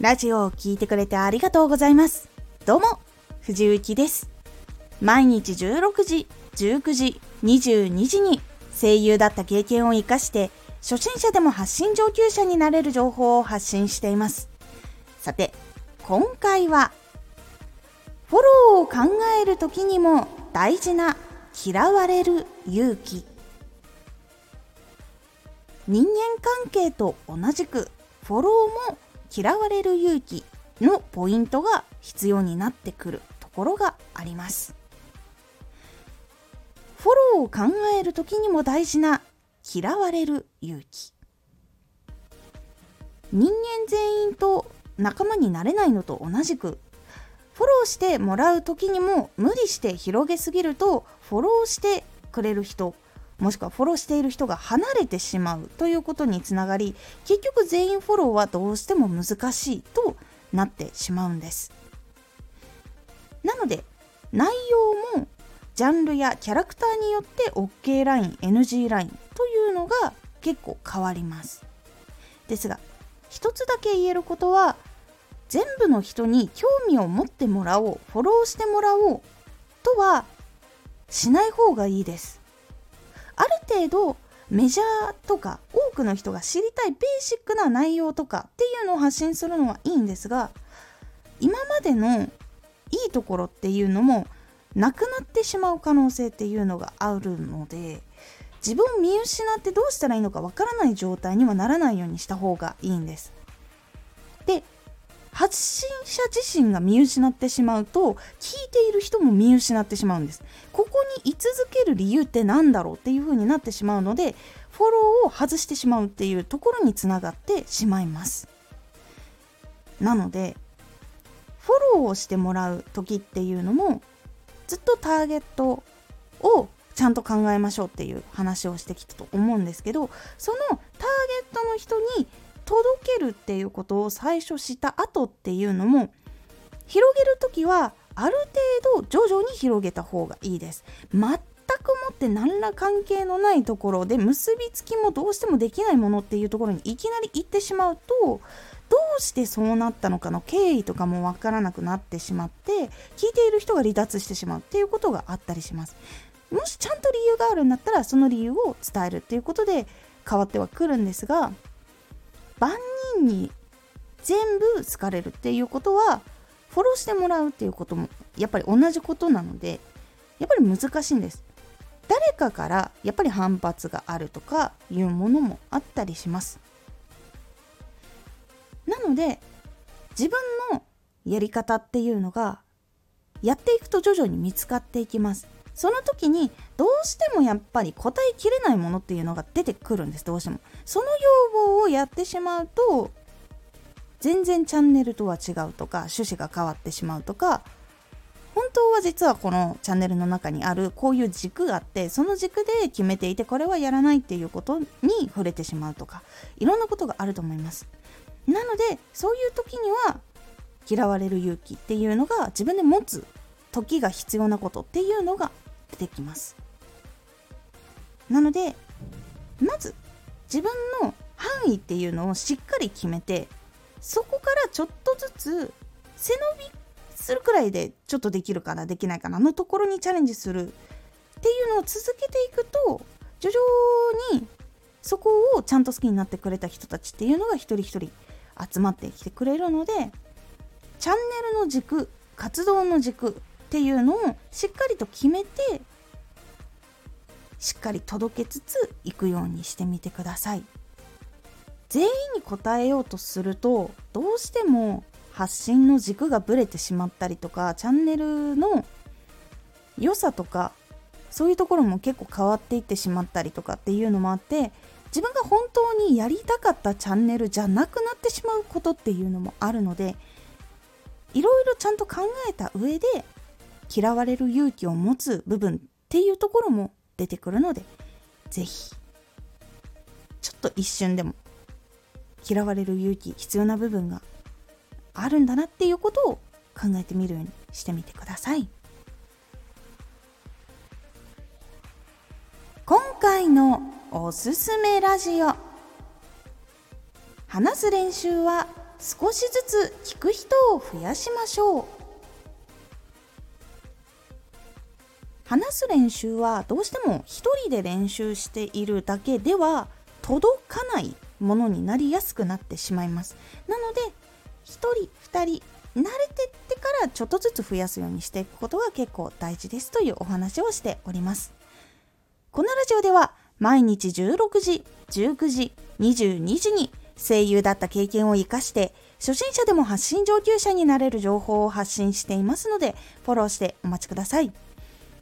ラジオを聴いてくれてありがとうございます。どうも、藤幸です。毎日16時、19時、22時に声優だった経験を活かして、初心者でも発信上級者になれる情報を発信しています。さて、今回は、フォローを考える時にも大事な嫌われる勇気。人間関係と同じくフォローも嫌われる勇気のポイントが必要になってくるところがあります。フォローを考える時にも大事な嫌われる勇気。人間全員と仲間になれないのと同じくフォローしてもらう時にも無理して広げすぎるとフォローしてくれる人もしくはフォローしている人が離れてしまうということにつながり結局全員フォローはどうしても難しいとなってしまうんです。なので内容もジャンルやキャラクターによって OK ライン NG ラインというのが結構変わります。ですが一つだけ言えることは全部の人に興味を持ってもらおうフォローしてもらおうとはしない方がいいです。ある程度メジャーとか多くの人が知りたいベーシックな内容とかっていうのを発信するのはいいんですが今までのいいところっていうのもなくなってしまう可能性っていうのがあるので自分を見失ってどうしたらいいのかわからない状態にはならないようにした方がいいんです。で発信者自身が見失ってしまうと聞いている人も見失ってしまうんです。ここに居続ける理由って何だろうっていう風になってしまうのでフォローを外してしまうっていうところにつながってしまいます。なのでフォローをしてもらう時っていうのもずっとターゲットをちゃんと考えましょうっていう話をしてきたと思うんですけどそのターゲットの人に届けるっていうことを最初した後っていうのも広げる時はある程度徐々に広げた方がいいです。全くもって何ら関係のないところで結びつきもどうしてもできないものっていうところにいきなり行ってしまうとどうしてそうなったのかの経緯とかもわからなくなってしまって聞いている人が離脱してしまうっていうことがあったりします。もしちゃんと理由があるんだったらその理由を伝えるっていうことで変わってはくるんですが万人に全部好かれるっていうことはフォローしてもらうっていうこともやっぱり同じことなのでやっぱり難しいんです。誰かからやっぱり反発があるとかいうものもあったりします。なので自分のやり方っていうのがやっていくと徐々に見つかっていきます。その時にどうしてもやっぱり答えきれないものっていうのが出てくるんですどうしても。その要望をやってしまうと全然チャンネルとは違うとか趣旨が変わってしまうとか本当は実はこのチャンネルの中にあるこういう軸があってその軸で決めていてこれはやらないっていうことに触れてしまうとかいろんなことがあると思います。なのでそういう時には嫌われる勇気っていうのが自分で持つ時が必要なことっていうのが出てきます。なのでまず自分の範囲っていうのをしっかり決めてそこからちょっとずつ背伸びするくらいでちょっとできるかなできないかなのところにチャレンジする。っていうのを続けていくと徐々にそこをちゃんと好きになってくれた人たちっていうのが一人一人集まってきてくれるのでチャンネルの軸活動の軸っていうのをしっかりと決めてしっかり届けつついくようにしてみてください。全員に答えようとするとどうしても発信の軸がぶれてしまったりとかチャンネルの良さとかそういうところも結構変わっていってしまったりとかっていうのもあって自分が本当にやりたかったチャンネルじゃなくなってしまうことっていうのもあるのでいろいろちゃんと考えた上で嫌われる勇気を持つ部分っていうところも出てくるので是非ちょっと一瞬でも嫌われる勇気必要な部分があるんだなっていうことを考えてみるようにしてみてください。今回のおすすめラジオ。話す練習は少しずつ聞く人を増やしましょう。話す練習はどうしても一人で練習しているだけでは届かないものになりやすくなってしまいます。なので1人2人慣れてってからちょっとずつ増やすようにしていくことが結構大事ですというお話をしております。このラジオでは毎日16時19時22時に声優だった経験を生かして初心者でも発信上級者になれる情報を発信していますのでフォローしてお待ちください。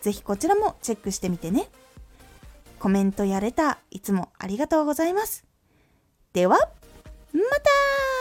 ぜひこちらもチェックしてみてね。コメントやれた、いつもありがとうございます。では、また